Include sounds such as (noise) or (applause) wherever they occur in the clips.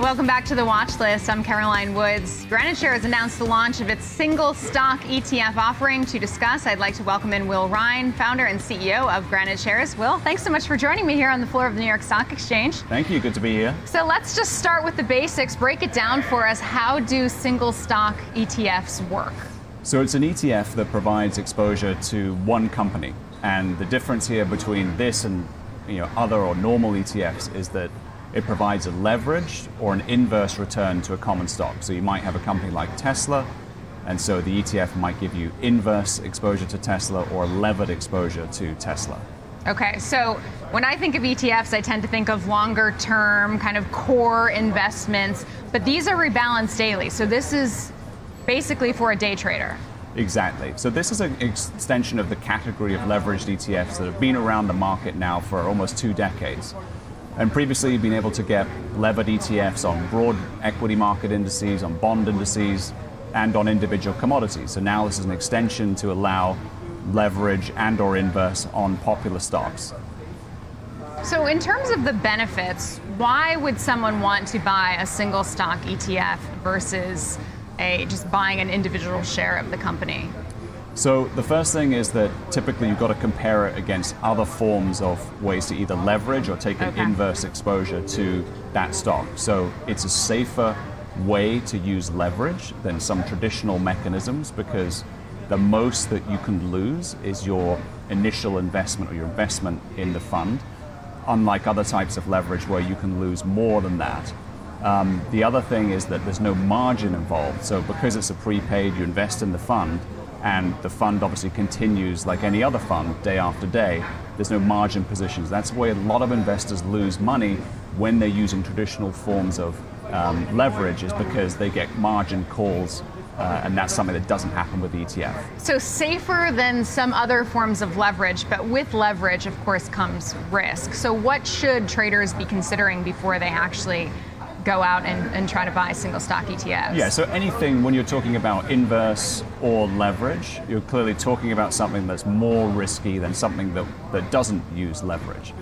Welcome back to the watch list. I'm Caroline Woods. Granite Shares announced the launch of its single stock ETF offering. To discuss, I'd like to welcome in Will Rhind, founder and CEO of Granite Shares. Will, thanks so much for joining me here on the floor of the New York Stock Exchange. Thank you. Good to be here. So let's just start with the basics. Break it down for us. How do single stock ETFs work? So it's an ETF that provides exposure to one company. And the difference here between this and you know, other or normal ETFs is that it provides a leverage or an inverse return to a common stock. So you might have a company like Tesla, and so the ETF might give you inverse exposure to Tesla or levered exposure to Tesla. Okay, so when I think of ETFs, I tend to think of longer term, kind of core investments, but these are rebalanced daily. So this is basically for a day trader. Exactly. So this is an extension of the category of leveraged ETFs that have been around the market now for almost two decades. And previously, you've been able to get levered ETFs on broad equity market indices, on bond indices, and on individual commodities. So now this is an extension to allow leverage and or inverse on popular stocks. So in terms of the benefits, why would someone want to buy a single stock ETF versus a just buying an individual share of the company? So the first thing is that typically you've got to compare it against other forms of ways to either leverage or take an okay. inverse exposure to that stock. So it's a safer way to use leverage than some traditional mechanisms because the most that you can lose is your initial investment or your investment in the fund, unlike other types of leverage where you can lose more than that. Um, the other thing is that there's no margin involved. So because it's a prepaid, you invest in the fund and the fund obviously continues like any other fund day after day. There's no margin positions. That's why a lot of investors lose money when they're using traditional forms of um, leverage, is because they get margin calls. Uh, and that's something that doesn't happen with ETF. So, safer than some other forms of leverage, but with leverage, of course, comes risk. So, what should traders be considering before they actually go out and, and try to buy single stock ETFs. Yeah, so anything when you're talking about inverse or leverage, you're clearly talking about something that's more risky than something that, that doesn't use leverage.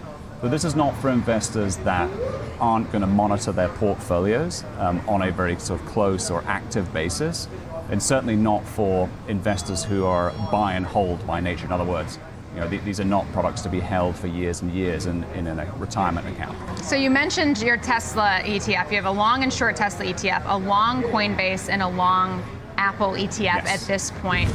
But this is not for investors that aren't going to monitor their portfolios um, on a very sort of close or active basis, and certainly not for investors who are buy and hold by nature. In other words, you know, th- these are not products to be held for years and years in, in a retirement account. So you mentioned your Tesla ETF. You have a long and short Tesla ETF, a long Coinbase, and a long Apple ETF yes. at this point.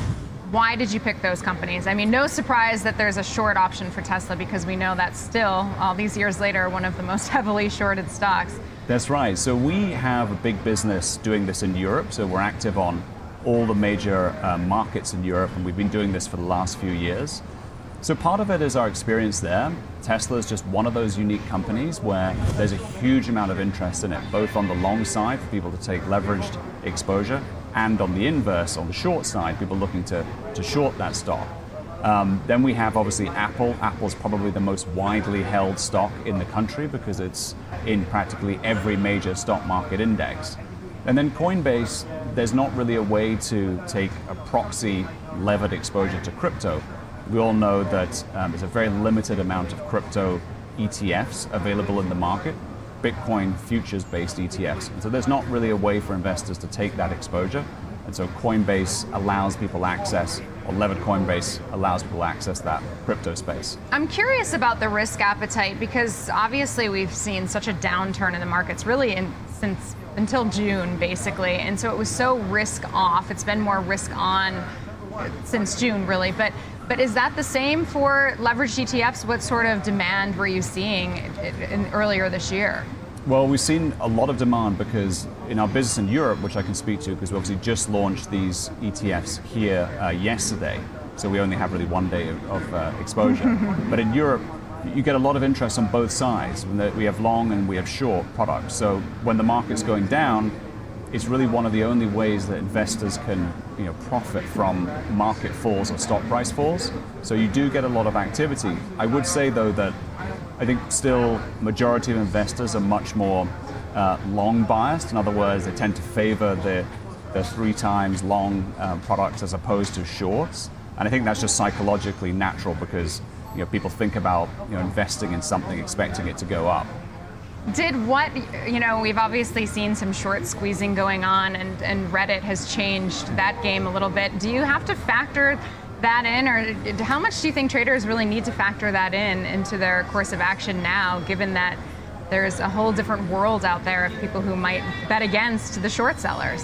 Why did you pick those companies? I mean, no surprise that there's a short option for Tesla because we know that's still, all these years later, one of the most (laughs) heavily shorted stocks. That's right. So we have a big business doing this in Europe. So we're active on all the major uh, markets in Europe, and we've been doing this for the last few years. So part of it is our experience there. Tesla is just one of those unique companies where there's a huge amount of interest in it, both on the long side for people to take leveraged exposure, and on the inverse, on the short side, people looking to, to short that stock. Um, then we have obviously Apple. Apple's probably the most widely held stock in the country because it's in practically every major stock market index. And then Coinbase, there's not really a way to take a proxy levered exposure to crypto we all know that um, there's a very limited amount of crypto ETFs available in the market, Bitcoin futures based ETFs. And so there's not really a way for investors to take that exposure. And so Coinbase allows people access, or levered Coinbase allows people access that crypto space. I'm curious about the risk appetite because obviously we've seen such a downturn in the markets really in, since until June, basically. And so it was so risk off. It's been more risk on since June, really. But but is that the same for leveraged ETFs? What sort of demand were you seeing in, in, earlier this year? Well, we've seen a lot of demand because in our business in Europe, which I can speak to because we obviously just launched these ETFs here uh, yesterday, so we only have really one day of, of uh, exposure. (laughs) but in Europe, you get a lot of interest on both sides. We have long and we have short products. So when the market's going down, it's really one of the only ways that investors can you know, profit from market falls or stock price falls. So you do get a lot of activity. I would say though that I think still majority of investors are much more uh, long biased. In other words, they tend to favor the, the three times long uh, products as opposed to shorts. And I think that's just psychologically natural because you know, people think about you know, investing in something expecting it to go up. Did what, you know, we've obviously seen some short squeezing going on, and, and Reddit has changed that game a little bit. Do you have to factor that in, or how much do you think traders really need to factor that in into their course of action now, given that there's a whole different world out there of people who might bet against the short sellers?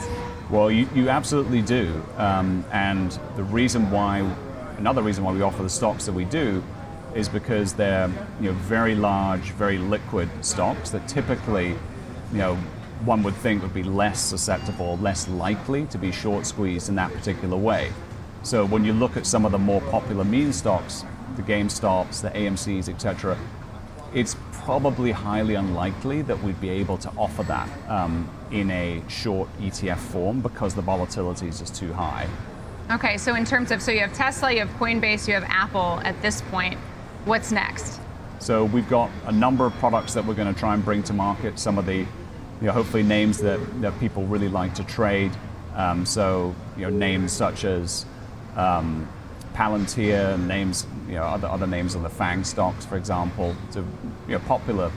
Well, you, you absolutely do. Um, and the reason why, another reason why we offer the stocks that we do is because they're you know, very large, very liquid stocks that typically, you know, one would think would be less susceptible, less likely to be short squeezed in that particular way. So when you look at some of the more popular meme stocks, the GameStops, the AMCs, etc., it's probably highly unlikely that we'd be able to offer that um, in a short ETF form because the volatility is just too high. Okay, so in terms of, so you have Tesla, you have Coinbase, you have Apple at this point. What's next? So we've got a number of products that we're going to try and bring to market. Some of the, you know, hopefully names that, that people really like to trade. Um, so you know, names such as um, Palantir, names, you know, other, other names on the FANG stocks, for example, to you know, popular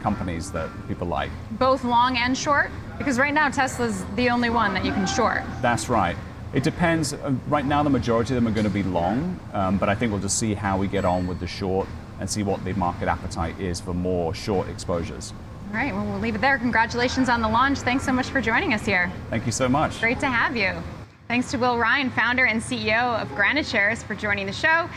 companies that people like. Both long and short? Because right now Tesla's the only one that you can short. That's right. It depends. Uh, right now, the majority of them are going to be long, um, but I think we'll just see how we get on with the short and see what the market appetite is for more short exposures. All right, well, we'll leave it there. Congratulations on the launch. Thanks so much for joining us here. Thank you so much. Great to have you. Thanks to Will Rhind, founder and CEO of Granite Shares, for joining the show.